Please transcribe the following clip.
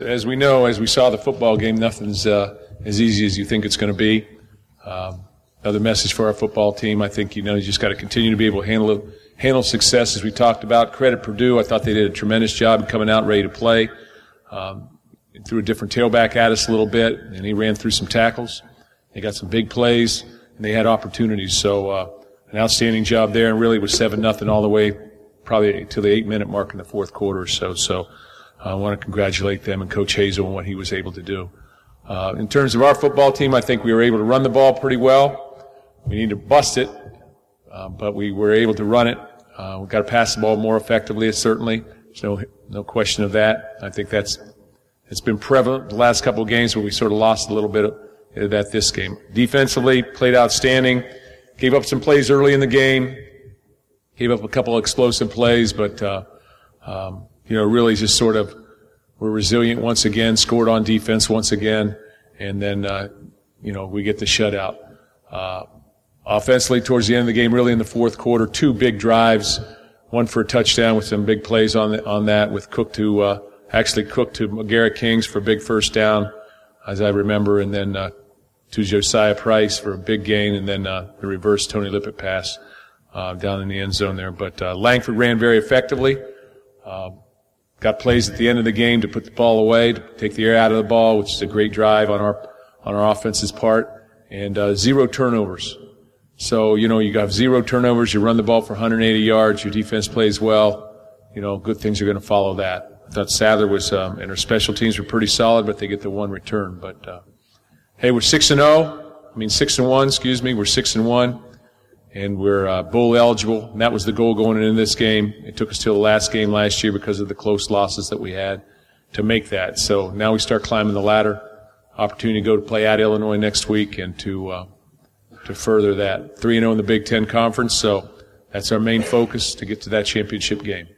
As we know, as we saw the football game, nothing's uh, as easy as you think it's going to be. Um, another message for our football team. I think you know you just got to continue to be able to handle handle success as we talked about. Credit Purdue. I thought they did a tremendous job coming out ready to play. Um, threw a different tailback at us a little bit, and he ran through some tackles. They got some big plays, and they had opportunities. So uh, an outstanding job there, and really was seven nothing all the way, probably to the eight minute mark in the fourth quarter or so. So I want to congratulate them and Coach Hazell on what he was able to do. Uh, in terms of our football team, I think we were able to run the ball pretty well. We need to bust it, uh, but we were able to run it. Uh, we've got to pass the ball more effectively, certainly. There's no, no question of that. I think that's, it's been prevalent the last couple of games, where we sort of lost a little bit of that this game. Defensively, played outstanding. Gave up some plays early in the game. Gave up a couple of explosive plays, but, uh, um, you know, really just sort of we're resilient once again, scored on defense once again, and then, uh, you know, we get the shutout. Uh, offensively, towards the end of the game, really in the fourth quarter, two big drives, one for a touchdown with some big plays on the, on that, with Cook to uh, actually Cook to Garrett Kings for a big first down, as I remember, and then uh, to Josiah Price for a big gain, and then uh, the reverse Tony Lippett pass uh, down in the end zone there. But uh, Langford ran very effectively. Got plays at the end of the game to put the ball away, to take the air out of the ball, which is a great drive on our on our offense's part, and uh, zero turnovers. So you know you have zero turnovers. You run the ball for 180 yards. Your defense plays well. You know good things are going to follow that. I thought Sadler was um, and our special teams were pretty solid, but they get the one return. But uh, hey, we're six and zero. Oh. I mean six and one. Excuse me. We're six and one and we're uh, bowl eligible. And that was the goal going into this game. It took us to the last game last year because of the close losses that we had to make that. So now we start climbing the ladder. Opportunity to go to play at Illinois next week and to uh, to further that. 3 and 0 in the Big Ten Conference, so that's our main focus to get to that championship game.